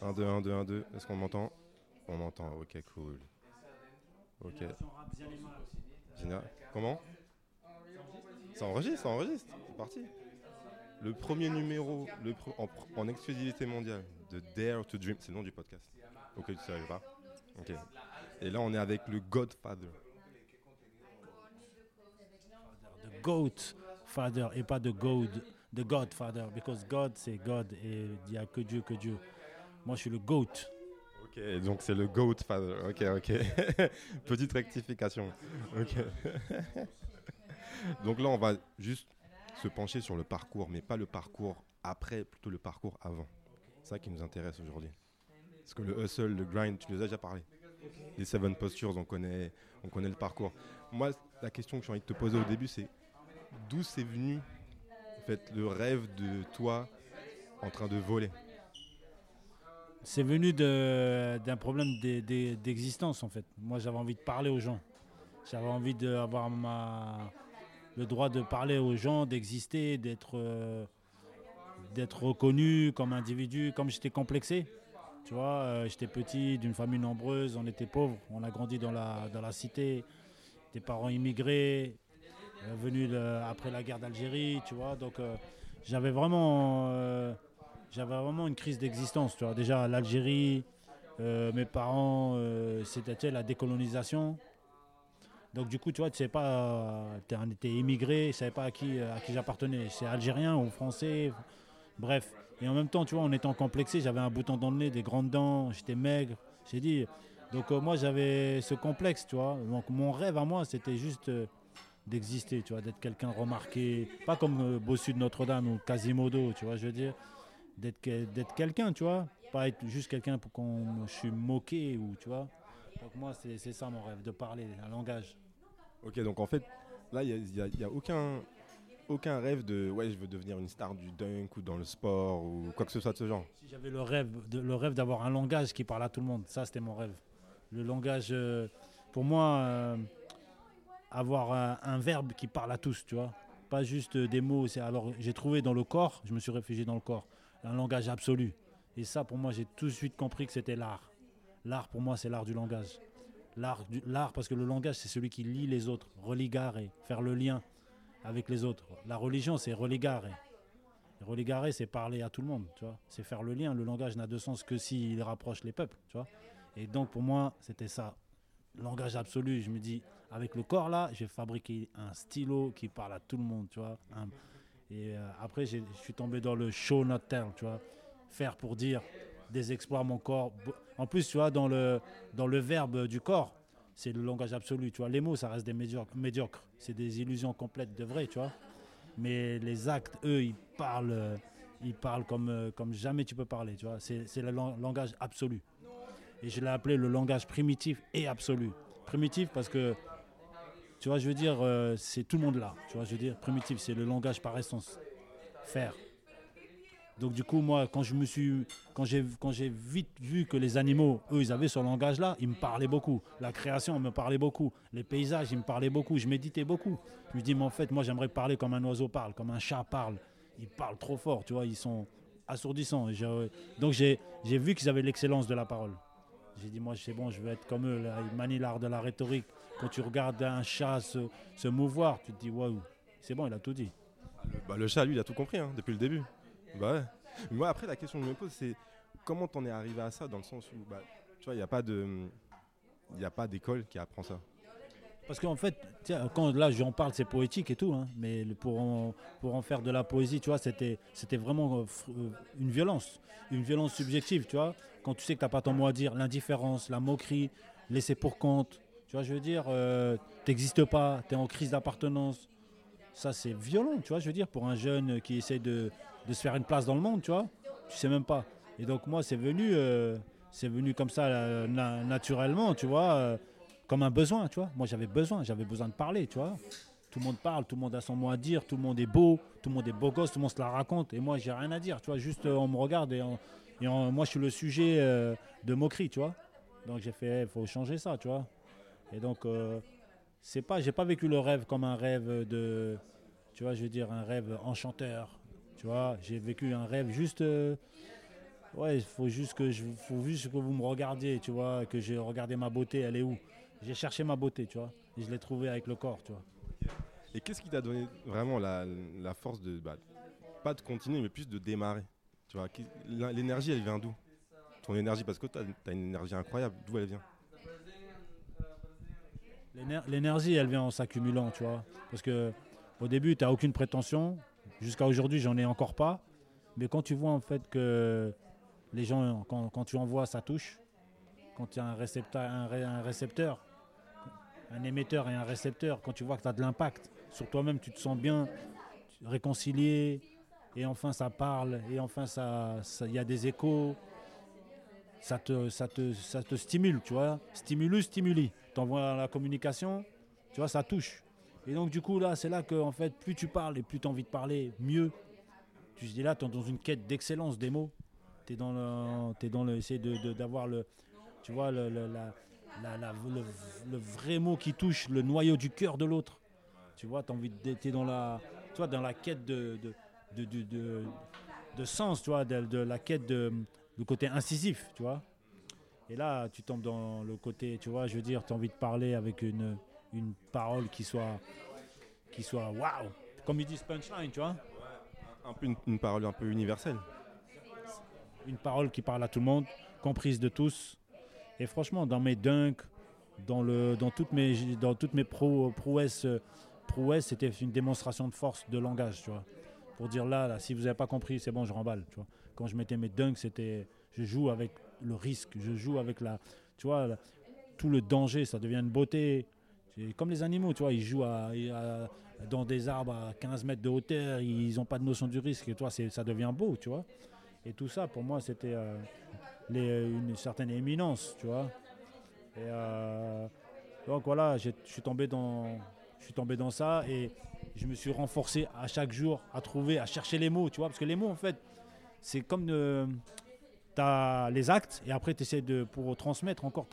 1, 2, 1, 2, 1, 2. Est-ce qu'on m'entend? On m'entend, ok, cool. Ok. Génial. Comment? Ça enregistre, ça enregistre. C'est parti. Le premier numéro le en, exclusivité mondiale de Dare to Dream. C'est le nom du podcast. Ok, tu savais pas? Ok. Et là, on est avec le Godfather. The goat father et pas de God, the God father, because God c'est God et il n'y a que Dieu, que Dieu. Moi je suis le goat. Ok, donc c'est le Godfather. Ok, ok. Petite rectification. Ok. donc là, on va juste se pencher sur le parcours, mais pas le parcours après, plutôt le parcours avant. C'est ça qui nous intéresse aujourd'hui. Parce que le hustle, le grind, tu nous as déjà parlé. Les seven postures, on connaît, on connaît le parcours. Moi, la question que j'ai envie de te poser au début, c'est d'où c'est venu en fait, le rêve de toi en train de voler? C'est venu d'un problème d'e- d'e- d'existence en fait. Moi j'avais envie de parler aux gens. J'avais envie d'avoir le droit de parler aux gens, d'exister, d'être euh, d'être reconnu comme individu, comme j'étais complexé. Tu vois, euh, j'étais petit, d'une famille nombreuse, on était pauvres, on a grandi dans la, dans cité, des parents immigrés, euh, venus après la guerre d'Algérie, tu vois. Donc j'avais vraiment, j'avais vraiment une crise d'existence, tu vois. Déjà l'Algérie, euh, mes parents, euh, c'était la décolonisation. Donc du coup, tu vois, tu sais pas, un- t'es immigré, je savais pas à qui, à qui j'appartenais. C'est algérien ou français, bref. Et en même temps, tu vois, en étant complexé, j'avais un bouton dans le nez, des grandes dents, j'étais maigre. J'ai dit, donc euh, moi j'avais ce complexe, tu vois. Donc mon rêve à moi, c'était juste d'exister, tu vois, d'être quelqu'un remarqué, pas comme Bossu de Notre-Dame ou Quasimodo, tu vois, je veux dire, d'être que- d'être quelqu'un, tu vois, pas être juste quelqu'un pour qu'on je suis moqué ou tu vois. Donc moi c'est ça mon rêve, de parler un langage. Ok, donc en fait, là, il n'y a, y a aucun, aucun rêve de ouais, je veux devenir une star du dunk ou dans le sport ou quoi que ce soit de ce genre. Si j'avais le rêve, de, le rêve d'avoir un langage qui parle à tout le monde, ça c'était mon rêve. Le langage, euh, pour moi, euh, avoir un, un verbe qui parle à tous, tu vois. Pas juste des mots. Alors j'ai trouvé dans le corps, je me suis réfugié dans le corps, un langage absolu. Et ça, pour moi, j'ai tout de suite compris que c'était l'art. L'art, pour moi, c'est l'art du langage. L'art, parce que le langage, c'est celui qui lie les autres, religare, faire le lien avec les autres. La religion, c'est religare. Religare, c'est parler à tout le monde, tu vois. C'est faire le lien. Le langage n'a de sens que s'il rapproche les peuples, tu vois. Et donc, pour moi, c'était ça. Langage absolu. Je me dis, avec le corps là, j'ai fabriqué un stylo qui parle à tout le monde, tu vois. Et euh, après, je suis tombé dans le show not tell, tu vois. Faire pour dire des exploits, mon corps. En plus, tu vois, dans le, dans le verbe du corps, c'est le langage absolu, tu vois. Les mots, ça reste des médiocres. C'est des illusions complètes de vrai, tu vois. Mais les actes, eux, ils parlent, euh, ils parlent comme, euh, comme jamais tu peux parler, tu vois. C'est le lang- langage absolu. Et je l'ai appelé le langage primitif et absolu. Primitif parce que, tu vois, je veux dire, euh, c'est tout le monde là. Tu vois, je veux dire, primitif, c'est le langage par essence. Faire. Donc du coup, moi, quand je me suis, quand j'ai, quand j'ai vite vu que les animaux, eux, ils avaient ce langage-là, ils me parlaient beaucoup. La création me parlait beaucoup. Les paysages, ils me parlaient beaucoup. Je méditais beaucoup. Je me dis, mais en fait, moi, j'aimerais parler comme un oiseau parle, comme un chat parle. Ils parlent trop fort, tu vois. Ils sont assourdissants. Donc j'ai, j'ai vu qu'ils avaient l'excellence de la parole. J'ai dit, moi, c'est bon, je veux être comme eux. Là. Ils manient l'art de la rhétorique. Quand tu regardes un chat se, se mouvoir, tu te dis, waouh, c'est bon, il a tout dit. Le, bah, le chat, lui, il a tout compris hein, depuis le début. Bah ouais. Moi, après, la question que je me pose, c'est comment t'en es arrivé à ça dans le sens où, bah, tu vois, il n'y a pas de, il y a pas d'école qui apprend ça. Parce qu'en fait, tiens, quand là j'en parle, c'est poétique et tout, hein, mais pour en, pour en faire de la poésie, tu vois, c'était, c'était vraiment euh, euh, une violence, une violence subjective, tu vois. Quand tu sais que t'as pas ton mot à dire, l'indifférence, la moquerie, laisser pour compte, tu vois, je veux dire, euh, t'existes pas, t'es en crise d'appartenance. Ça, c'est violent, tu vois, je veux dire, pour un jeune qui essaie de, de se faire une place dans le monde, tu vois, tu sais même pas. Et donc moi, c'est venu, euh, venu comme ça, na- naturellement, tu vois. euh, comme un besoin, tu vois. Moi, j'avais besoin, j'avais besoin de parler, tu vois. Tout le monde parle, tout le monde a son mot à dire, tout le monde est beau, tout le monde est beau gosse, tout le monde se la raconte. Et moi, j'ai rien à dire, tu vois. Juste, euh, on me regarde et, on- et moi, je suis le sujet de moquerie, tu vois. Donc, j'ai fait, il faut changer ça, tu vois. Et donc, euh, c'est pas, j'ai pas vécu le rêve comme un rêve de, tu vois, je veux dire, un rêve enchanteur, tu vois. J'ai vécu un rêve juste, euh, Ouais, il faut juste que je, faut juste que vous me regardiez, tu vois, que j'ai regardé ma beauté, elle est où. J'ai cherché ma beauté, tu vois, et je l'ai trouvée avec le corps, tu vois. Et qu'est-ce qui t'a donné vraiment la, la force de, bah, pas de continuer, mais plus de démarrer Tu vois, l'énergie, elle vient d'où? Ton énergie, parce que tu as, une énergie incroyable, d'où elle vient? L'énergie, elle vient en s'accumulant, tu vois. Parce que au début, tu n'as aucune prétention. Jusqu'à aujourd'hui, j'en ai encore pas. Mais quand tu vois en fait que les gens, quand, quand tu envoies, ça touche. Quand as un récepteur, un, ré- un récepteur, un émetteur et un récepteur, quand tu vois que tu as de l'impact sur toi-même, tu te sens bien réconcilié. Et enfin, ça parle. Et enfin, ça, ça- il y a des échos. Ça te, ça, te, ça te stimule, tu vois. Stimulus, stimuli. Tu envoies la communication, tu vois, ça touche. Et donc, du coup, là, c'est là que, en fait, plus tu parles et plus tu as envie de parler, mieux. Tu te dis là, tu es dans une quête d'excellence des mots. Tu es dans le. T'es dans le essayer de- de- d'avoir le. Tu vois, le, le- la- la- la- le, le vrai mot qui touche le noyau du cœur de l'autre. Tu vois, tu envie d'être dans la. Tu vois, dans la quête de. de, de, de- de- de sens, tu vois, de, de la quête de, du côté incisif, tu vois. Et là, tu tombes dans le côté, tu vois, je veux dire, tu as envie de parler avec une, une parole qui soit, qui soit waouh, comme ils disent punchline, tu vois. un peu une, une parole un peu universelle. Une parole qui parle à tout le monde, comprise de tous. Et franchement, dans mes dunks, dans, le, dans toutes mes, dans toutes mes pro- prouesses, prouesses, c'était une démonstration de force de langage, tu vois. Pour dire là, là si vous n'avez pas compris, c'est bon, je remballe, tu vois. Quand je mettais mes dunks, c'était, je joue avec le risque, je joue avec la, tu vois, tout le danger, ça devient une beauté. Comme les animaux, tu vois, ils jouent dans des arbres à 15 mètres de hauteur, ils n'ont pas de notion du risque, et toi, ça devient beau, tu vois. Et tout ça, pour moi, c'était euh, une certaine éminence, tu vois. Euh, donc voilà, je suis tombé dans, je suis tombé dans ça et je me suis renforcé à chaque jour à trouver, à chercher les mots, tu vois, parce que les mots, en fait, c'est comme tu as les actes et après tu essaies de pour transmettre encore,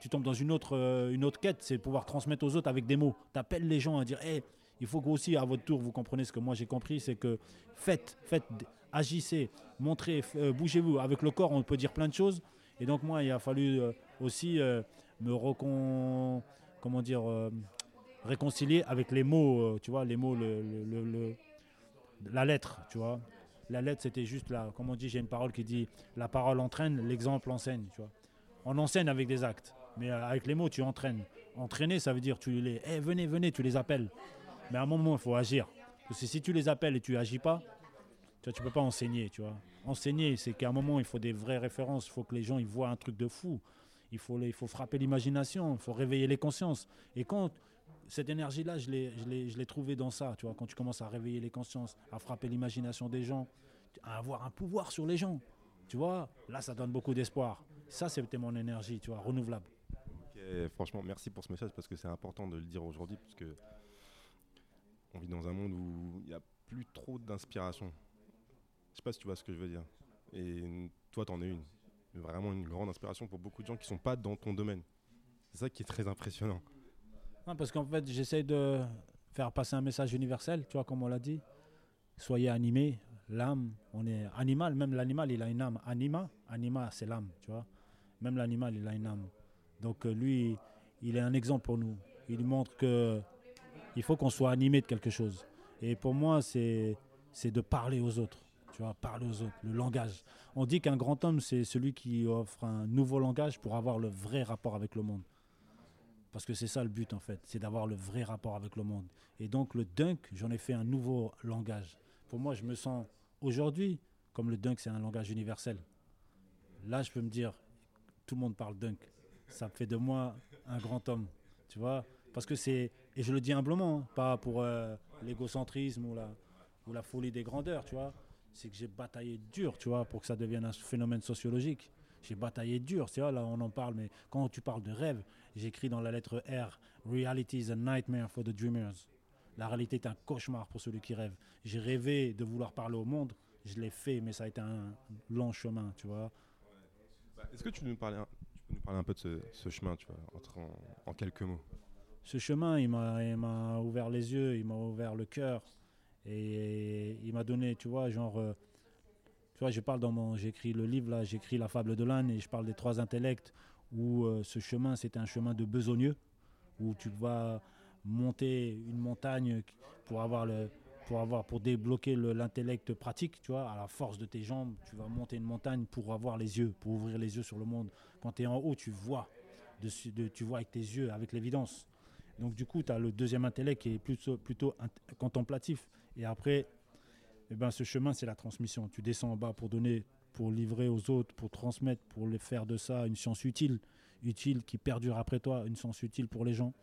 tu tombes dans une autre, euh, une autre quête, c'est pouvoir transmettre aux autres avec des mots. Tu appelles les gens à dire, hey, il faut que aussi, à votre tour, vous comprenez ce que moi j'ai compris, c'est que faites, faites, agissez, montrez, euh, bougez-vous. Avec le corps, on peut dire plein de choses. Et donc moi, il a fallu euh, aussi me recon... comment dire, réconcilier avec les mots, tu vois, les mots, le- le- la lettre, tu vois. La lettre, c'était juste là, comme on dit, j'ai une parole qui dit, la parole entraîne, l'exemple enseigne. On enseigne avec des actes, mais euh, avec les mots, tu entraînes. Entraîner, ça veut dire, tu les, Eh, venez, venez, tu les appelles. Mais à un moment, il faut agir. Parce que si tu les appelles et tu agis pas, tu tu peux pas enseigner, tu vois. Enseigner, c'est qu'à un moment, il faut des vraies références. Il faut que les gens ils voient un truc de fou. Il faut, il faut frapper l'imagination. Il faut réveiller les consciences. Et quand cette énergie-là, je l'ai, trouvée dans ça, tu vois. Quand tu commences à réveiller les consciences, à frapper l'imagination des gens, à avoir un pouvoir sur les gens, tu vois, là, ça donne beaucoup d'espoir. Ça, c'était mon énergie, tu vois, renouvelable. Franchement, merci pour ce message parce que c'est important de le dire aujourd'hui parce que on vit dans un monde où il n'y a plus trop d'inspiration. Je sais pas si tu vois ce que je veux dire. Et toi, tu en es une. Vraiment une grande inspiration pour beaucoup de gens qui sont pas dans ton domaine. C'est ça qui est très impressionnant. Non, parce qu'en fait, j'essaie de faire passer un message universel, tu vois, comme on l'a dit. Soyez animés. L'âme, on est animal, même l'animal, il a une âme. Anima, anima, c'est l'âme, tu vois. Même l'animal, il a une âme. Donc euh, lui, il est un exemple pour nous. Il montre que il faut qu'on soit animé de quelque chose. Et pour moi, c'est c'est de parler aux autres. Tu vois, parler aux autres, le langage. On dit qu'un grand homme, c'est celui qui offre un nouveau langage pour avoir le vrai rapport avec le monde. Parce que c'est ça le but en fait, c'est d'avoir le vrai rapport avec le monde. Et donc le dunk, j'en ai fait un nouveau langage. Pour moi, je me sens aujourd'hui, comme le dunk c'est un langage universel, là je peux me dire, tout le monde parle dunk. Ça fait de moi un grand homme, tu vois Parce que c'est, et je le dis humblement, hein, pas pour euh, l'égocentrisme ou la, ou la folie des grandeurs, tu vois c'est que j'ai bataillé dur, tu vois, pour que ça devienne un phénomène sociologique. J'ai bataillé dur, vois, là on en parle, mais quand tu parles de rêve, j'écris dans la lettre R, Reality is a nightmare for the dreamers. La réalité est un cauchemar pour celui qui rêve. J'ai rêvé de vouloir parler au monde, je l'ai fait, mais ça a été un long chemin, tu vois. Est-ce que tu peux nous parler un, tu peux nous parler un peu de ce, ce chemin, tu vois, entre en, en quelques mots? Ce chemin, il m'a il m'a ouvert les yeux, il m'a ouvert le cœur, et il m'a donné, tu vois, genre, euh, Tu vois, je parle dans mon. J'écris le livre, là, j'écris La fable de l'âne et je parle des trois intellects où euh, ce chemin, c'est un chemin de besogneux, où tu vas monter une montagne pour avoir le. Pour, avoir, pour débloquer le- l'intellect pratique, tu vois, à la force de tes jambes, tu vas monter une montagne pour avoir les yeux, pour ouvrir les yeux sur le monde. Quand tu es en haut, tu vois, tu vois avec tes yeux, avec l'évidence. Donc du coup, tu as le deuxième intellect qui est plutôt, plutôt contemplatif. Et après, eh ben, ce chemin, c'est la transmission. Tu descends en bas pour donner, pour livrer aux autres, pour transmettre, pour les faire de ça une science utile, utile qui perdure après toi, une science utile pour les gens,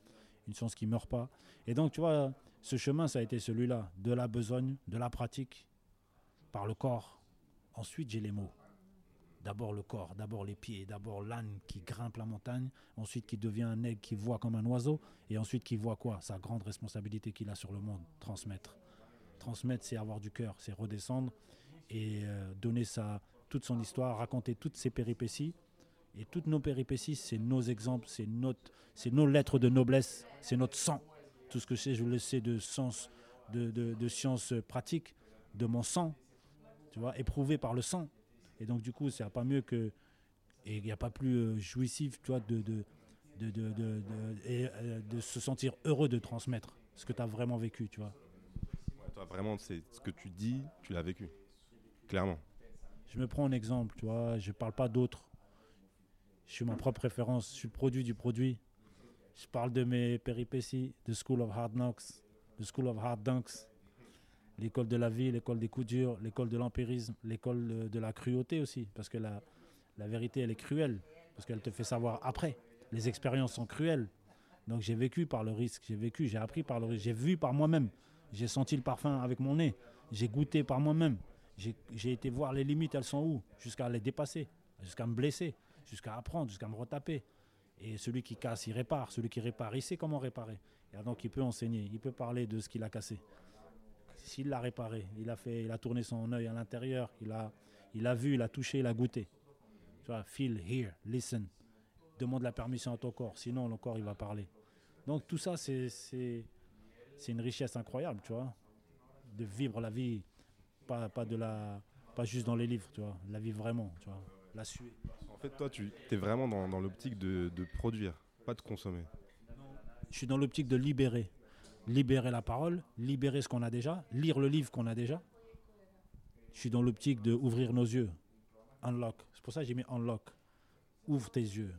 une science qui meurt pas. Et donc, tu vois, ce chemin, ça a été celui-là, de la besogne, de la pratique, par le corps. Ensuite, j'ai les mots. D'abord le corps, d'abord les pieds, d'abord l'âne qui grimpe la montagne, ensuite qui devient un aigle qui voit comme un oiseau, et ensuite qui voit quoi? Sa grande responsabilité qu'il a sur le monde, transmettre. Transmettre, c'est avoir du cœur, c'est redescendre et euh, donner sa, toute son histoire, raconter toutes ses péripéties. Et toutes nos péripéties, c'est nos exemples, c'est nos lettres de noblesse, c'est notre sang. Tout ce que c'est, je le sais de sens, de, de, de sciences pratiques, de mon sang, tu vois, éprouvé par le sang. Et donc, du coup, c'est pas mieux que. Et il n'y a pas plus euh, jouissif, tu vois, de, de, de, de, de, de- euh, se sentir heureux de transmettre ce que tu as vraiment vécu, tu vois. Toi, vraiment, c'est ce que tu dis, tu l'as vécu. Clairement. Je me prends un exemple, tu vois, je parle pas d'autres. Je suis ma propre référence, je suis produit du produit. Je parle de mes péripéties, de School of Hard Knocks, de School of Hard Dunks, l'école de la vie, l'école des coups durs, l'école de l'empirisme, l'école de, de la cruauté aussi, parce que la, la vérité, elle est cruelle, parce qu'elle te fait savoir après. Les expériences sont cruelles. Donc j'ai vécu par le risque, j'ai vécu, j'ai appris par le risque, j'ai vu par moi-même, j'ai senti le parfum avec mon nez, j'ai goûté par moi-même, j'ai été voir les limites, elles sont où, jusqu'à les dépasser, jusqu'à me blesser, jusqu'à apprendre, jusqu'à me retaper. Et celui qui casse, il répare. Celui qui répare, il sait comment réparer. Et donc il peut enseigner, il peut parler de ce qu'il a cassé. S'il l'a réparé, il a, fait, il a tourné son œil à l'intérieur, il a, il a vu, il a touché, il a goûté. Tu vois, feel, hear, listen. Demande la permission à ton corps, sinon le corps il va parler. Donc tout ça, c'est c'est- une richesse incroyable, tu vois, de vivre la vie, pas, pas, de la, pas juste dans les livres, tu vois, la vie vraiment, tu vois, la suer. En fait, toi, tu es vraiment dans, dans l'optique de, de produire, pas de consommer. Je suis dans l'optique de libérer. Libérer la parole, libérer ce qu'on a déjà, lire le livre qu'on a déjà. Je suis dans l'optique de ouvrir nos yeux. Unlock. C'est pour ça que j'ai mis unlock. Ouvre tes yeux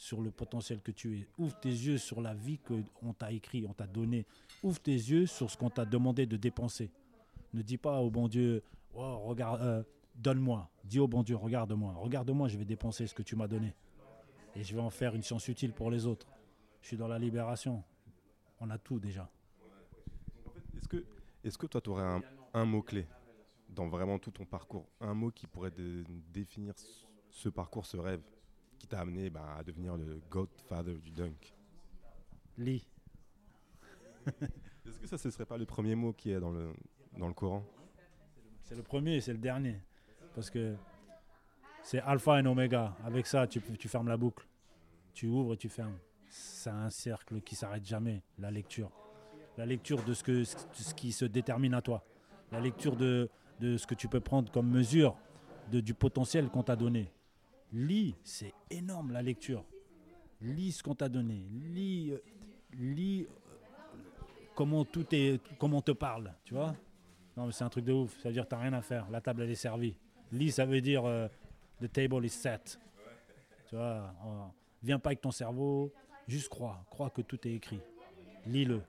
sur le potentiel que tu es. Ouvre tes yeux sur la vie qu'on t'a écrit, on t'a donné. Ouvre tes yeux sur ce qu'on t'a demandé de dépenser. Ne dis pas au bon Dieu, oh, regarde, euh, donne-moi. Dis au bon Dieu, regarde-moi. Regarde-moi, je vais dépenser ce que tu m'as donné. Et je vais en faire une science utile pour les autres. Je suis dans la libération. On a tout déjà. Est-ce que, toi, tu aurais un, mot-clé dans vraiment tout ton parcours? Un mot qui pourrait dé- définir ce parcours, ce rêve? Qui t'a amené bah, à devenir le godfather du dunk? Lis. Est-ce que ça, ce serait pas le premier mot qui est dans le, dans le Coran? C'est le premier et c'est le dernier. Parce que c'est alpha et oméga. Avec ça, tu, tu fermes la boucle. Tu ouvres et tu fermes. C'est un cercle qui s'arrête jamais, la lecture. La lecture de ce, que, ce qui se détermine à toi. La lecture de, de ce que tu peux prendre comme mesure de, du potentiel qu'on t'a donné. Lis, c'est énorme la lecture. Lis ce qu'on t'a donné. Lis, euh, lis euh, comment tout est, comment on te parle, tu vois. Non, mais c'est un truc de ouf. Ça veut dire que t'as rien à faire. La table, elle est servie. Lis, ça veut dire euh, the table is set. Tu vois, viens pas avec ton cerveau. Juste crois. Crois que tout est écrit. Lis-le.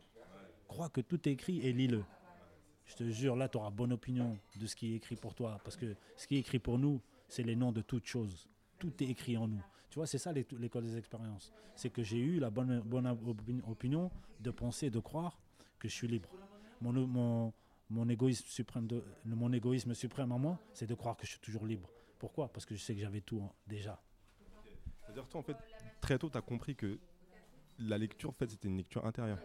Crois que tout est écrit et lis-le. Je te jure, là, tu auras bonne opinion de ce qui est écrit pour toi. Parce que ce qui est écrit pour nous, c'est les noms de toutes choses. Tout est écrit en nous. Tu vois, c'est ça l'é- l'école des expériences. C'est que j'ai eu la bonne, bonne opi- opinion de penser, de croire que je suis libre. Mon, mon, mon égoïsme suprême, de, mon égoïsme suprême en moi, c'est de croire que je suis toujours libre. Pourquoi? Parce que je sais que j'avais tout en- déjà. C'est-à-dire, toi, en fait, très tôt, tu as compris que la lecture, en fait, c'était une lecture intérieure.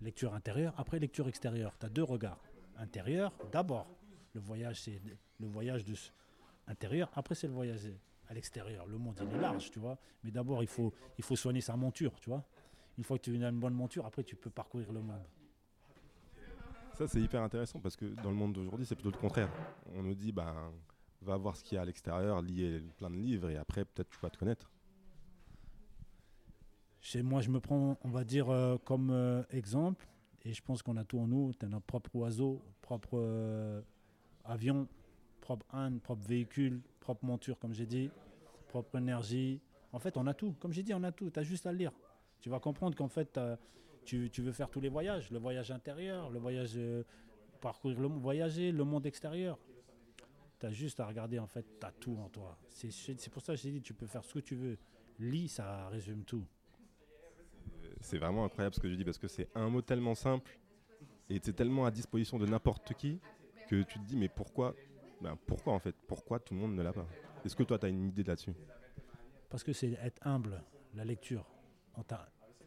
Lecture intérieure, après lecture extérieure. Tu as deux regards. Intérieur, d'abord. Le voyage, c'est le voyage de intérieur. Après, c'est le voyage à l'extérieur. Le monde, il est large, tu vois. Mais d'abord, il faut, il faut soigner sa monture, tu vois. Une fois que tu as une bonne monture, après, tu peux parcourir le monde. Ça, c'est hyper intéressant parce que dans le monde d'aujourd'hui, c'est plutôt le contraire. On nous dit, ben, va voir ce qu'il y a à l'extérieur, lis plein de livres et après, peut-être tu vas te connaître. Chez moi, je me prends, on va dire, euh, comme euh, exemple, et je pense qu'on a tout en nous. Tu as notre propre oiseau, propre euh, avion, propre âne, propre véhicule, propre monture, comme j'ai dit, propre énergie. En fait, on a tout. Comme j'ai dit, on a tout. Tu as juste à le lire. Tu vas comprendre qu'en fait, tu, veux faire tous les voyages, le voyage intérieur, le voyage, euh, parcourir le voyager, le monde extérieur. Tu as juste à regarder, en fait, tu as tout en toi. C'est pour ça que j'ai dit, tu peux faire ce que tu veux. Lis, ça résume tout. C'est vraiment incroyable ce que je dis parce que c'est un mot tellement simple et c'est tellement à disposition de n'importe qui que tu te dis, mais pourquoi ben, Pourquoi en fait? Pourquoi tout le monde ne l'a pas? Est-ce que toi, tu as une idée là-dessus? Parce que c'est être humble, la lecture.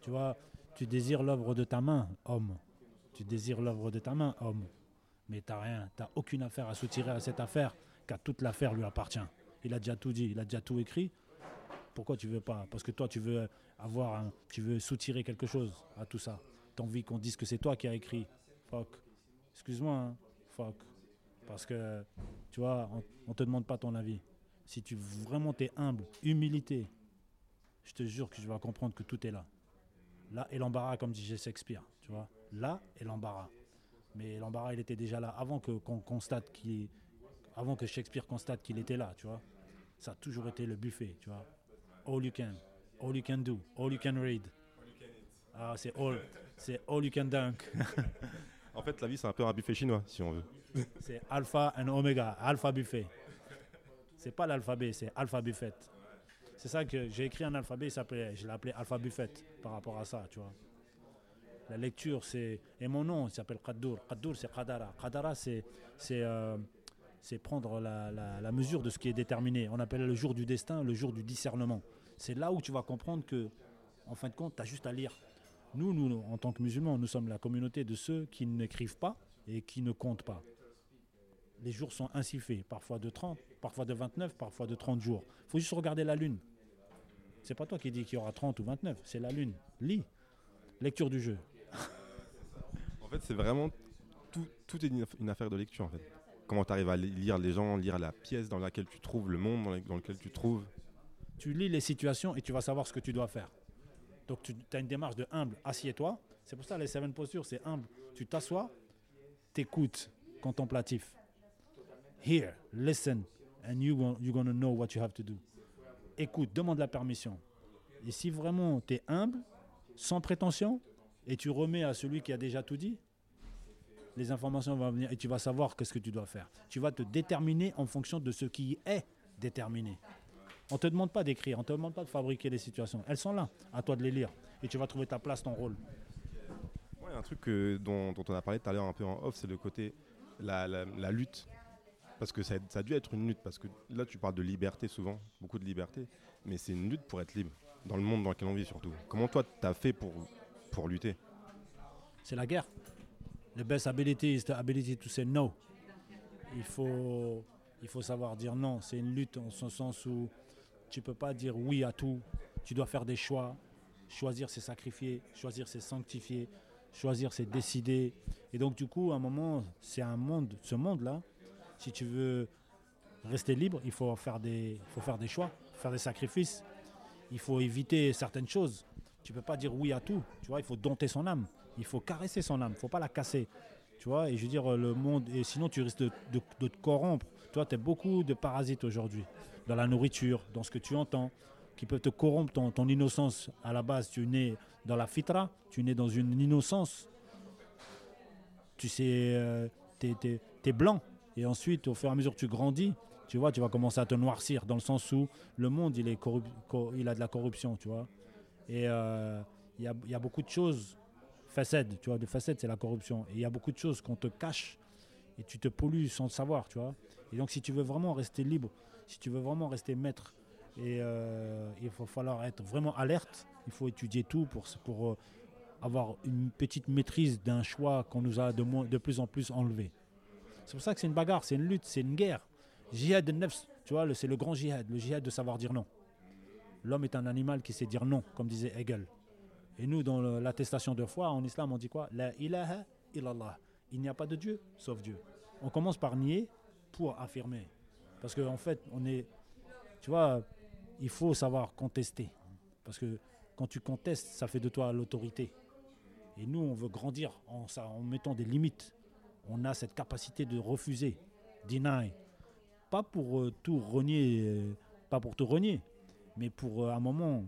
tu vois, tu désires l'œuvre de ta main, homme. Tu désires l'œuvre de ta main, homme. Mais tu n'as rien, tu n'as aucune affaire à soutirer à cette affaire, car toute l'affaire lui appartient. Il a déjà tout dit, il a déjà tout écrit. Pourquoi tu veux pas? Parce que toi, tu veux avoir, tu veux soutirer quelque chose à tout ça. Tu as envie qu'on dise que c'est toi qui as écrit. Fuck. Excuse-moi, hein. fuck. Parce que, tu vois, on, ne te demande pas ton avis. Si tu vraiment es humble, humilité, je te jure que tu vas comprendre que tout est là. Là est l'embarras, comme disait Shakespeare, tu vois. Là est l'embarras. Mais l'embarras, il était déjà là avant que qu'on constate qu'il, avant que Shakespeare constate qu'il était là, tu vois. Ça a toujours été le buffet, tu vois. All you can, all you can do, all you can read. Ah, c'est all, c'est all you can dunk. en fait, la vie, c'est un peu un buffet chinois, si on veut. c'est alpha and omega, alpha buffet. C'est pas l'alphabet, c'est alpha buffet. C'est ça que j'ai écrit un alphabet, je l'ai appelé Alpha Buffet par rapport à ça, tu vois. La lecture, c'est. Et mon nom, il s'appelle Qaddour. Qaddour, c'est Qadara. Qadara, c'est euh, prendre la, la, mesure de ce qui est déterminé. On appelle le jour du destin, le jour du discernement. C'est là où tu vas comprendre que, en fin de compte, tu as juste à lire. Nous, nous, en tant que musulmans, nous sommes la communauté de ceux qui n'écrivent pas et qui ne comptent pas. Les jours sont ainsi faits, parfois de 30, parfois de 29, parfois de 30 jours. Il faut juste regarder la lune. C'est pas toi qui dis qu'il y aura 30 ou 29, c'est la lune. Lis. Lecture du jeu. en fait, c'est vraiment tout, tout est une affaire de lecture en fait. Comment tu arrives à lire les gens, lire la pièce dans laquelle tu trouves le monde dans lequel tu trouves. Tu lis les situations et tu vas savoir ce que tu dois faire. Donc tu as une démarche de humble, assieds-toi. C'est pour ça les seven postures, c'est humble. Tu t'assois, t'écoutes, contemplatif. Here, listen, and you, you're going to know what you have to do écoute, demande la permission. Et si vraiment tu es humble, sans prétention, et tu remets à celui qui a déjà tout dit, les informations vont venir et tu vas savoir qu'est-ce que tu dois faire. Tu vas te déterminer en fonction de ce qui est déterminé. On ne te demande pas d'écrire, on ne te demande pas de fabriquer les situations. Elles sont là, à toi de les lire. Et tu vas trouver ta place, ton rôle. Ouais, un truc dont, on a parlé tout à l'heure un peu en off, c'est le côté, la, la lutte parce que ça, a dû être une lutte, parce que là tu parles de liberté souvent, beaucoup de liberté, mais c'est une lutte pour être libre, dans le monde dans lequel on vit surtout. Comment toi tu as fait pour, pour lutter? C'est la guerre. The best ability is the ability to say no. Il faut, il faut savoir dire non. C'est une lutte en ce sens où tu peux pas dire oui à tout. Tu dois faire des choix. Choisir, c'est sacrifier. Choisir, c'est sanctifier. Choisir, c'est décider. Et donc, du coup, à un moment, c'est un monde, ce monde-là, si tu veux rester libre, il faut faire des, choix, faire des sacrifices. Il faut éviter certaines choses. Tu peux pas dire oui à tout. Tu vois, il faut dompter son âme. Il faut caresser son âme. Il faut pas la casser. Tu vois, et je veux dire, le monde, et sinon tu risques de, te corrompre. Toi, tu as beaucoup de parasites aujourd'hui, dans la nourriture, dans ce que tu entends, qui peuvent te corrompre ton, ton innocence. À la base, tu né dans la fitra, tu né dans une innocence. Tu sais, euh, tu es, blanc, et ensuite, au fur et à mesure que tu grandis, tu vois, tu vas commencer à te noircir dans le sens où le monde, il, est il a de la corruption, tu vois. Et euh, il y, a, beaucoup de choses, facettes, tu vois, de facettes, c'est la corruption. Et il y a beaucoup de choses qu'on te cache et tu te pollues sans le savoir, tu vois. Et donc, si tu veux vraiment rester libre, si tu veux vraiment rester maître, et euh, il va falloir être vraiment alerte, il faut étudier tout pour, pour euh, avoir une petite maîtrise d'un choix qu'on nous a de, de plus en plus enlevé. C'est pour ça que c'est une bagarre, c'est une lutte, c'est une guerre. Jihad de nefs, tu vois, c'est le grand jihad, le jihad de savoir dire non. L'homme est un animal qui sait dire non, comme disait Hegel. Et nous, dans l'attestation de foi, en islam, on dit quoi? La ilaha illallah. il n'y a pas de Dieu sauf Dieu. On commence par nier pour affirmer. Parce qu'en en fait, on est. Tu vois, il faut savoir contester. Parce que quand tu contestes, ça fait de toi l'autorité. Et nous, on veut grandir en, mettant des limites. On a cette capacité de refuser, deny. Pas pour euh, tout renier, euh, pas pour tout renier, mais pour euh, un moment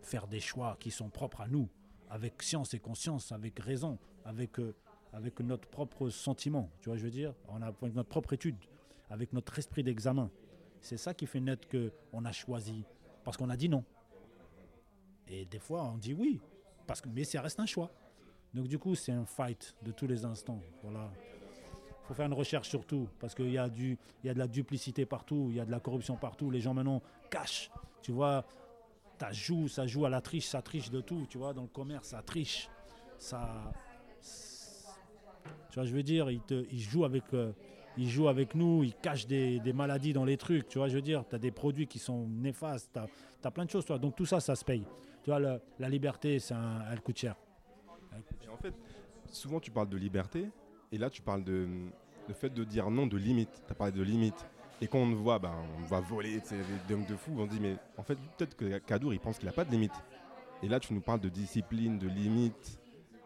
faire des choix qui sont propres à nous, avec science et conscience, avec raison, avec, avec notre propre sentiment. Tu vois, je veux dire, on a, avec notre propre étude, avec notre esprit d'examen. C'est ça qui fait naître qu'on a choisi, parce qu'on a dit non. Et des fois, on dit oui, parce que, mais ça reste un choix. Donc du coup, c'est un fight de tous les instants. Voilà. faut faire une recherche surtout, parce qu'il y, a il y a de la duplicité partout, il y a de la corruption partout. Les gens maintenant cachent. Tu vois, ça joue, ça joue à la triche, ça triche de tout. Tu vois, dans le commerce, ça triche. Ça, tu vois, je veux dire, ils, te, ils jouent avec... Euh, ils jouent avec nous, ils cachent des, des, maladies dans les trucs, tu vois, je veux dire, tu as des produits qui sont néfastes, tu as, as, plein de choses, toi. Donc tout ça, ça se paye. Tu vois, la, la liberté, un, elle coûte cher en fait, souvent tu parles de liberté, et là tu parles de le fait de dire non, de limite. Tu as parlé de limite. Et quand on nous voit, ben, on va voler, des dingues de fou, on se dit, mais en fait, peut-être que Kadour, il pense qu'il n'a pas de limite. Et là, tu nous parles de discipline, de limite,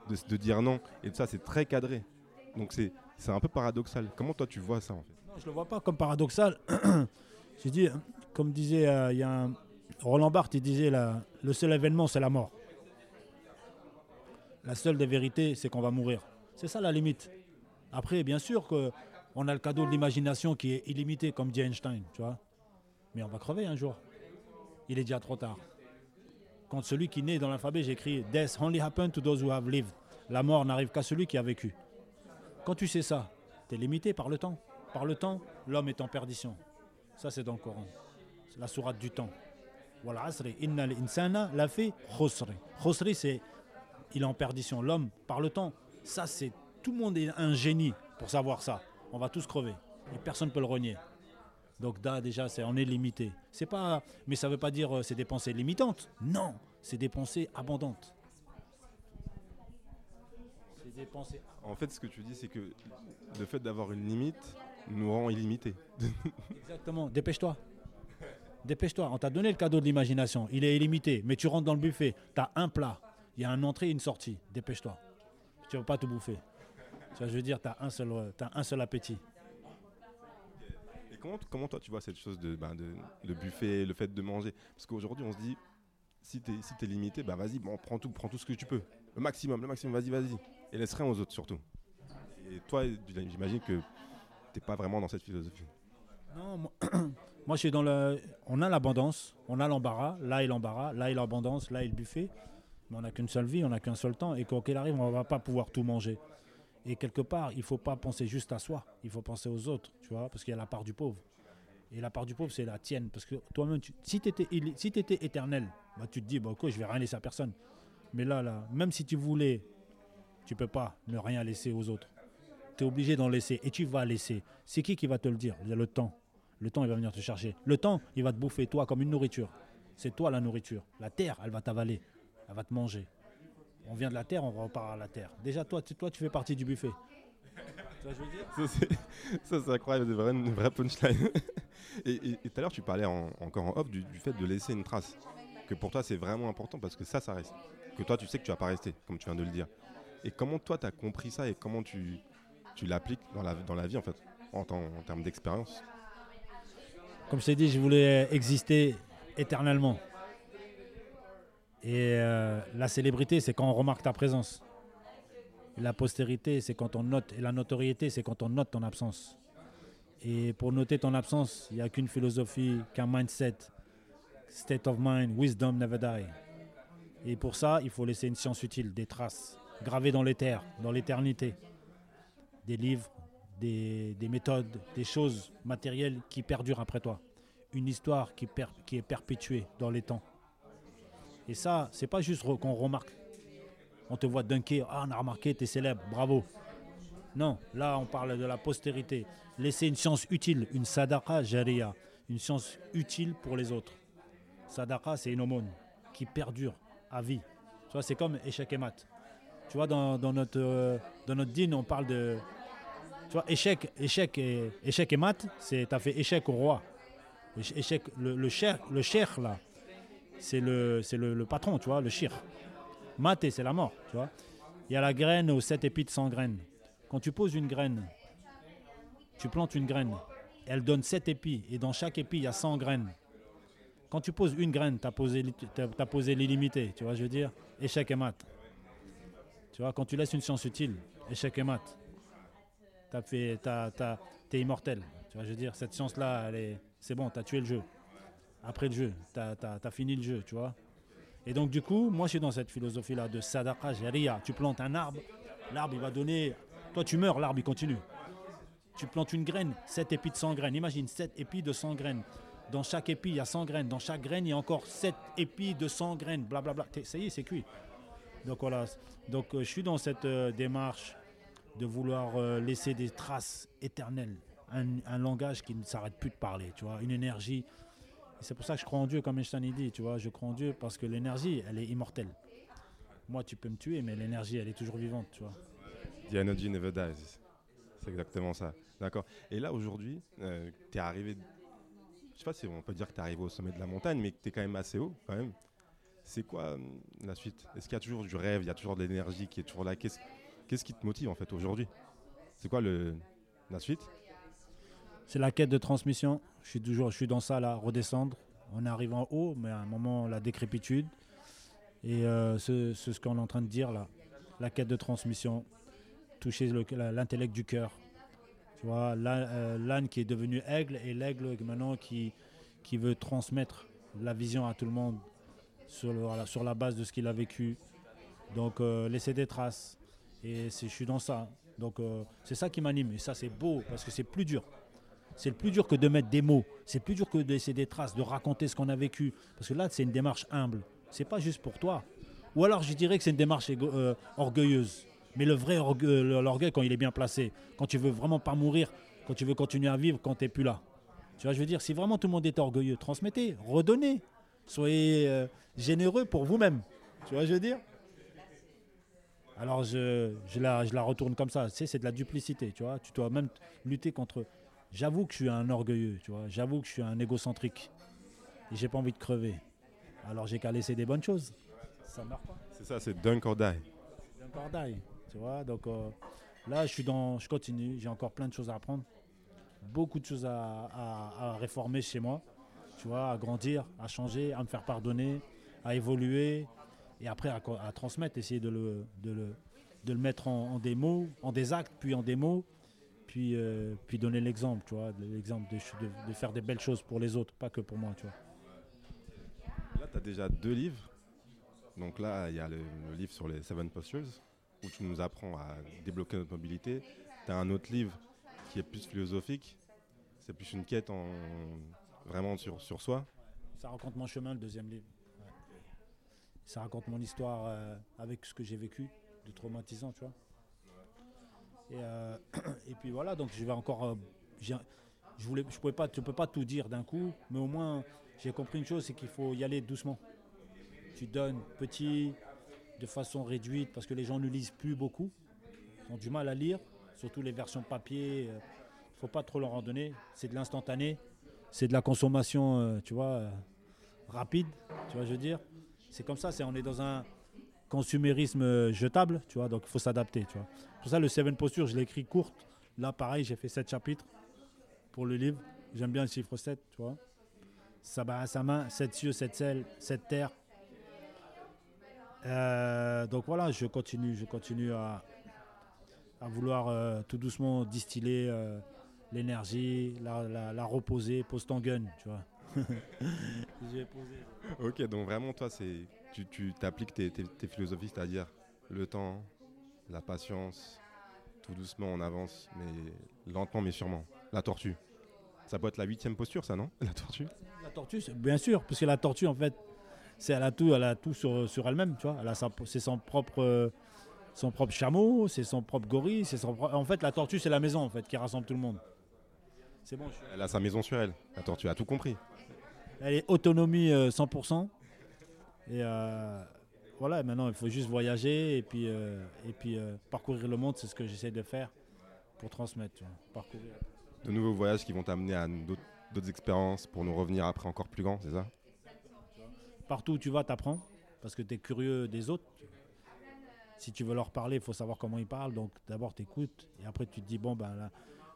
de, dire non. Et ça, c'est très cadré. Donc c'est un peu paradoxal. Comment toi, tu vois ça, en fait? Non, je ne le vois pas comme paradoxal. J'ai dit, comme disait, euh, y a un, Roland Barthes, il disait, la, le seul événement, c'est la mort. La seule des vérités, c'est qu'on va mourir. C'est ça la limite. Après, bien sûr qu'on a le cadeau de l'imagination qui est illimité, comme dit Einstein, tu vois. Mais on va crever un jour. Il est déjà trop tard. Quand celui qui naît dans l'alphabet, j'écris Death only happened to those who have lived. La mort n'arrive qu'à celui qui a vécu. Quand tu sais ça, tu es limité par le temps. Par le temps, l'homme est en perdition. Ça, c'est dans le Coran. C'est la sourate du temps. Voilà, inna insana la. Khusri, c'est il est en perdition. L'homme, par le temps, ça c'est tout le monde est un génie pour savoir ça. On va tous crever et personne ne peut le renier. Donc là déjà, c'est on est limité. C'est pas, mais ça veut pas dire euh, c'est des pensées limitantes. Non, c'est des pensées abondantes. C'est des pensées. En fait, ce que tu dis, c'est que le fait d'avoir une limite nous rend illimités. Exactement. Dépêche-toi. Dépêche-toi. On t'a donné le cadeau de l'imagination. Il est illimité. Mais tu rentres dans le buffet. Tu as un plat. Il y a une entrée et une sortie. Dépêche-toi. Tu ne vas pas te bouffer. Tu je veux dire, tu as, un seul, as un seul appétit. Et comment, comment toi tu vois cette chose de, ben, de, buffet, le fait de manger? Parce qu'aujourd'hui on se dit, si tu es, si es limité, bah vas-y, bon, prends tout, prends tout ce que tu peux. Le maximum, le maximum, vas-y, vas-y. Et laisse rien aux autres surtout. Et toi, j'imagine que tu n'es pas vraiment dans cette philosophie. Non, moi, moi je suis dans le. On a l'abondance, on a l'embarras, là est l'embarras, là est l'abondance, là est le buffet. Mais on n'a qu'une seule vie, on n'a qu'un seul temps, et quoi qu'il arrive, on ne va pas pouvoir tout manger. Et quelque part, il ne faut pas penser juste à soi, il faut penser aux autres, tu vois, parce qu'il y a la part du pauvre. Et la part du pauvre, c'est la tienne. Parce que toi-même, si tu étais, si éternel, bah, tu te dis, bah, quoi, je vais rien laisser à personne. Mais là, même si tu voulais, tu peux pas ne rien laisser aux autres. Tu es obligé d'en laisser et tu vas laisser. C'est qui qui va te le dire? Le temps. Le temps, il va venir te chercher. Le temps, il va te bouffer, toi, comme une nourriture. C'est toi la nourriture. La terre, elle va t'avaler elle va te manger. On vient de la terre, on repart à la terre. Déjà, toi, tu, toi, tu fais partie du buffet. Ça, c'est incroyable, c'est une vraie punchline. et tout à l'heure, tu parlais encore en off du, fait de laisser une trace. Que pour toi, c'est vraiment important parce que ça, ça reste. Que toi, tu sais que tu vas pas rester, comme tu viens de le dire. Et comment toi, tu as compris ça et comment tu, tu l'appliques dans la, dans la vie, en fait, en, en termes d'expérience? Comme je t'ai dit, je voulais exister éternellement. Et euh, la célébrité, c'est quand on remarque ta présence. la postérité, c'est quand on note. Et la notoriété, c'est quand on note ton absence. Et pour noter ton absence, il n'y a qu'une philosophie, qu'un mindset, state of mind, wisdom never die. Et pour ça, il faut laisser une science utile, des traces, gravées dans l'éther, dans l'éternité. Des livres, des, méthodes, des choses matérielles qui perdurent après toi. Une histoire qui, qui est perpétuée dans les temps. Et ça, c'est pas juste qu'on remarque. On te voit dunker, ah, on a remarqué, tu es célèbre, bravo. Non, là, on parle de la postérité. Laisser une science utile, une sadaqa jariya, une science utile pour les autres. Sadaqa, c'est une aumône qui perdure à vie. Tu vois, c'est comme échec et mat. Tu vois, dans, notre, euh, dans notre dîne, on parle de Tu vois, échec, et, échec et mat, c'est t'as fait échec au roi. Échec, le, le le cher là, c'est le, c'est patron, tu vois, le shir. Maté, c'est la mort, tu vois. Il y a la graine aux sept épis de 100 graines. Quand tu poses une graine, tu plantes une graine, elle donne 7 épis, et dans chaque épi, il y a 100 graines. Quand tu poses une graine, tu as posé, l'illimité, tu vois, je veux dire, échec et mat. Tu vois, quand tu laisses une science utile, échec et mat, t'es immortel. Tu vois, je veux dire, cette science-là, elle est, c'est bon, t'as tué le jeu. Après le jeu, t'as, t'as fini le jeu, tu vois. Et donc, du coup, moi, je suis dans cette philosophie-là de sadaqa jariya. Tu plantes un arbre, l'arbre, il va donner. Toi, tu meurs, l'arbre, il continue. Tu plantes une graine, 7 épis de 100 graines. Imagine, 7 épis de 100 graines. Dans chaque épi, il y a 100 graines. Dans chaque graine, il y a encore 7 épis de 100 graines. Blablabla. T'es- Ça y est, c'est cuit. Donc voilà. Donc euh, je suis dans cette euh, démarche de vouloir euh, laisser des traces éternelles. Un, un langage qui ne s'arrête plus de parler, tu vois. Une énergie. C'est pour ça que je crois en Dieu, comme Einstein dit, tu vois. Je crois en Dieu parce que l'énergie, elle est immortelle. Moi, tu peux me tuer, mais l'énergie, elle est toujours vivante, tu vois. The energy. C'est exactement ça. D'accord. Et là, aujourd'hui, tu es arrivé. Je sais pas si on peut dire que tu es arrivé au sommet de la montagne, mais que tu es quand même assez haut, quand même. C'est quoi euh, la suite? Est-ce qu'il y a toujours du rêve? Il y a toujours de l'énergie qui est toujours là? Qu'est-ce qui te motive, en fait, aujourd'hui? C'est quoi la suite? C'est la quête de transmission. Je suis toujours, je suis dans ça là, redescendre. On arrive en haut, mais à un moment la décrépitude. Et euh, c'est ce qu'on est en train de dire là, la quête de transmission, toucher l'intellect du cœur. Tu vois, l'âne euh, l'âne qui est devenu aigle et l'aigle maintenant qui veut transmettre la vision à tout le monde sur, la base de ce qu'il a vécu. Donc euh, laisser des traces. Et je suis dans ça. Donc c'est ça qui m'anime. Et ça c'est beau parce que c'est plus dur. C'est le plus dur que de mettre des mots. C'est plus dur que de laisser des traces, de raconter ce qu'on a vécu. Parce que là, c'est une démarche humble. C'est pas juste pour toi. Ou alors, je dirais que c'est une démarche euh, orgueilleuse. Mais le vrai euh, l'orgueil, quand il est bien placé, quand tu veux vraiment pas mourir, quand tu veux continuer à vivre, quand tu n'es plus là. Tu vois, je veux dire, si vraiment tout le monde est orgueilleux, transmettez, redonnez. Soyez euh, généreux pour vous-même. Tu vois, je veux dire? Alors je, la, retourne comme ça. Sais, c'est de la duplicité, tu vois. Tu dois même lutter contre. J'avoue que je suis un orgueilleux, tu vois. J'avoue que je suis un égocentrique. Et j'ai pas envie de crever. Alors j'ai qu'à laisser des bonnes choses. Ça meurt pas. C'est ça, c'est dunk or die. Cordaille, tu vois. Donc euh, là, je suis dans, je continue. J'ai encore plein de choses à apprendre. Beaucoup de choses à, à- à réformer chez moi. Tu vois, à grandir, à changer, à me faire pardonner, à évoluer. Et après, à, transmettre, essayer de le, de le, de le mettre en, en des mots, en des actes, puis en des mots. Puis, euh, puis donner l'exemple, tu vois. L'exemple de, ch- de- de faire des belles choses pour les autres, pas que pour moi, tu vois. Là, tu as déjà deux livres. Donc là, il y a le, le livre sur les Seven Postures, où tu nous apprends à débloquer notre mobilité. Tu as un autre livre qui est plus philosophique. C'est plus une quête en, vraiment sur, sur soi. Ça raconte mon chemin, le deuxième livre. Ouais. Ça raconte mon histoire euh, avec ce que j'ai vécu de traumatisant, tu vois. Et, euh, et puis voilà, donc je vais encore. euh, je voulais, je pouvais pas, tu peux pas tout dire d'un coup, mais au moins j'ai compris une chose, c'est qu'il faut y aller doucement. Tu donnes petit, de façon réduite, parce que les gens ne lisent plus beaucoup, ils ont du mal à lire, surtout les versions papier. Il faut pas trop leur en donner. C'est de l'instantané, c'est de la consommation, euh, tu vois, euh, rapide, tu vois, je veux dire. C'est comme ça, c'est on est dans un consumérisme euh, jetable, tu vois, donc il faut s'adapter, tu vois. Pour ça, le Seven Postures, je l'ai écrit courte. Là, pareil, j'ai fait 7 chapitres pour le livre. J'aime bien le chiffre 7, tu vois. Sabah sa main, 7 cieux, 7 ciels, 7 terres. Euh, donc voilà, je continue, je continue à, à vouloir euh, tout doucement distiller l'énergie, la, la- reposer, pose ton gun, tu vois. Ok, donc vraiment, toi, c'est tu, tu t'appliques tes, tes- tes philosophies, c'est-à-dire le temps, la patience, tout doucement, on avance, mais lentement, mais sûrement. La tortue. Ça peut être la huitième posture, ça, non? La tortue? La tortue, bien sûr, parce que la tortue, en fait, c'est elle a tout, elle a tout sur, sur elle-même, tu vois. Elle a sa- c'est son propre, euh, son propre chameau, c'est son propre gorille, c'est son pro- En fait, la tortue, c'est la maison, en fait, qui rassemble tout le monde. C'est bon. je suis- Elle a sa maison sur elle. La tortue a tout compris. Elle est autonomie euh, 100%. Et euh, voilà, maintenant, il faut juste voyager et puis, euh, et puis euh, parcourir le monde, c'est ce que j'essaie de faire. pour transmettre, tu vois, parcourir. De nouveaux voyages qui vont t'amener à d'autres expériences pour nous revenir après encore plus grand, c'est ça? Partout où tu vas, t'apprends parce que tu es curieux des autres. Si tu veux leur parler, il faut savoir comment ils parlent. Donc d'abord, tu écoutes et après, tu te dis, bon, ben là,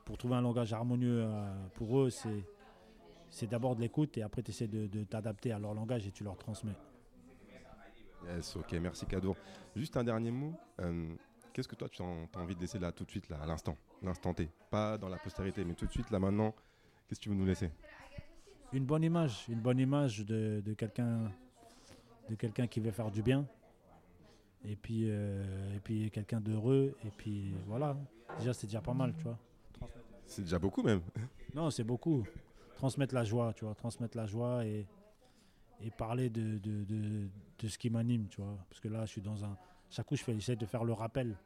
pour trouver un langage harmonieux euh, pour eux, c'est, c'est d'abord de l'écoute et après, tu essaies de, de t'adapter à leur langage et tu leur transmets. Yes, ok, merci Cadour. Juste un dernier mot. euh, Qu'est-ce que toi tu as envie de laisser là tout de suite, là, à l'instant, l'instant T? Pas dans la postérité, mais tout de suite, là maintenant, qu'est-ce que tu veux nous laisser? Une bonne image, une bonne image de, de quelqu'un de quelqu'un qui veut faire du bien. Et puis, euh, et puis quelqu'un d'heureux. Et puis voilà. Déjà, c'est déjà pas mal, tu vois. C'est déjà beaucoup même. Non, c'est beaucoup. Transmettre la joie, tu vois. Transmettre la joie et, et parler de, de, de, de ce qui m'anime, tu vois. Parce que là, je suis dans un. Chaque coup, j'essaie de faire le rappel.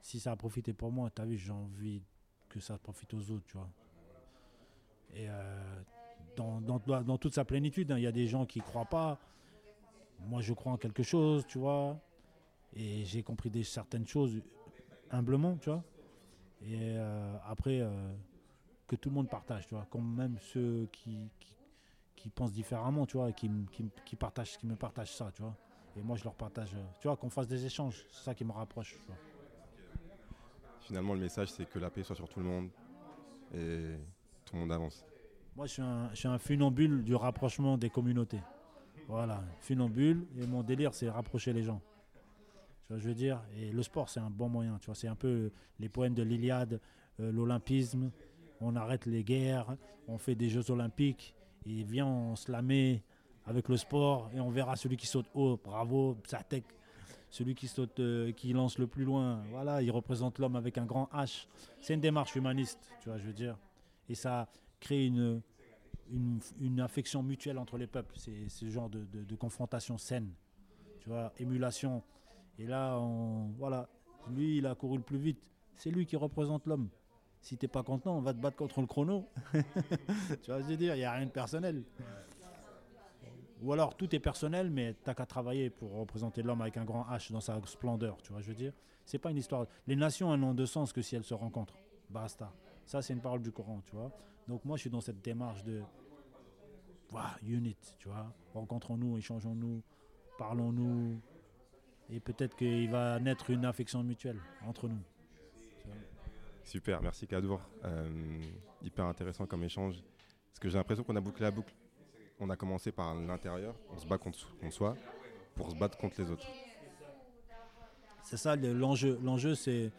Si ça a profité pour moi, t'as vu, j'ai envie que ça profite aux autres, tu vois. Et euh, dans, dans, dans toute sa plénitude, hein, il y a des gens qui croient pas. Moi, je crois en quelque chose, tu vois. Et j'ai compris des, certaines choses humblement, tu vois. Et euh, après, euh, que tout le monde partage, tu vois. Comme même ceux qui, qui, qui pensent différemment, tu vois, et qui, qui, partagent, qui me partagent ça, tu vois. Et moi, je leur partage, euh, tu vois, qu'on fasse des échanges. C'est ça qui me rapproche, tu vois. Finalement, le message, c'est que la paix soit sur tout le monde et tout le monde avance. Moi, je suis, un, je suis un funambule du rapprochement des communautés. Voilà, funambule. Et mon délire, c'est rapprocher les gens. Tu vois, je veux dire? Et le sport, c'est un bon moyen. Tu vois, c'est un peu les poèmes de l'Iliade, euh, l'Olympisme. On arrête les guerres, on fait des Jeux Olympiques. Et viens, on se la met avec le sport et on verra celui qui saute haut. Bravo, Psatek. Celui qui saute, euh, qui lance le plus loin. Voilà, il représente l'homme avec un grand H. C'est une démarche humaniste, tu vois, je veux dire. Et ça crée une, une, affection mutuelle entre les peuples. C'est ce genre de, de- de confrontation saine, tu vois, émulation. Et là, on, voilà, lui, il a couru le plus vite. C'est lui qui représente l'homme. Si t'es pas content, on va te battre contre le chrono. tu vois, je veux dire, il n'y a rien de personnel. Ou alors tout est personnel, mais t'as qu'à travailler pour représenter l'homme avec un grand H dans sa splendeur, tu vois, je veux dire? C'est pas une histoire. Les nations n'ont de sens que si elles se rencontrent. Basta. Ça, c'est une parole du Coran, tu vois. Donc moi, je suis dans cette démarche de unit, tu vois. Rencontrons-nous, échangeons-nous, parlons-nous. Et peut-être qu'il va naître une affection mutuelle entre nous. Super, merci Kadour. Euh, hyper intéressant comme échange. Parce que j'ai l'impression qu'on a bouclé la boucle. On a commencé par l'intérieur, on se bat contre, soi pour se battre contre les autres. C'est ça le- l'enjeu. L'enjeu, c'est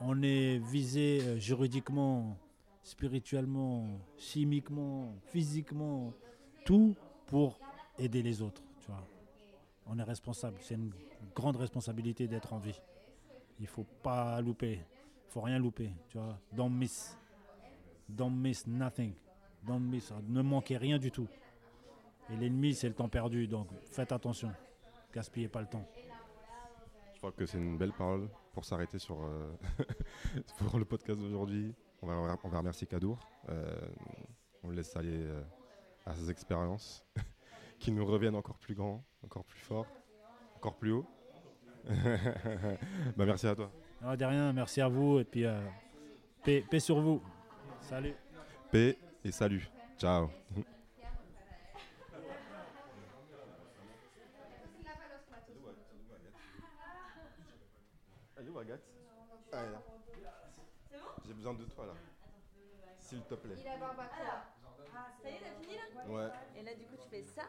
on est visé euh, juridiquement, spirituellement, chimiquement, physiquement, tout pour aider les autres. Tu vois. On est responsable. C'est une grande responsabilité d'être en vie. Il faut pas louper. Faut rien louper. Tu vois. Don't miss. Don't miss nothing. Don't miss. Ne manquez rien du tout. Et l'ennemi, c'est le temps perdu. Donc faites attention. Gaspillez pas le temps. Je crois que c'est une belle parole pour s'arrêter sur euh, pour le podcast d'aujourd'hui. On va, on va remercier Kadour. Euh, on le laisse aller euh, à ses expériences qui nous reviennent encore plus grands, encore plus forts, encore plus haut. bah, merci à toi. Ah, de rien, merci à vous et puis euh, paix, paix sur vous. Salut. Paix et salut. Ciao. Où Agathe Ah, elle est là. J'ai besoin de toi là. S'il te plaît. Il a barbacoa. Ça y est, t'as fini là? Ouais. Et là, du coup, tu fais ça?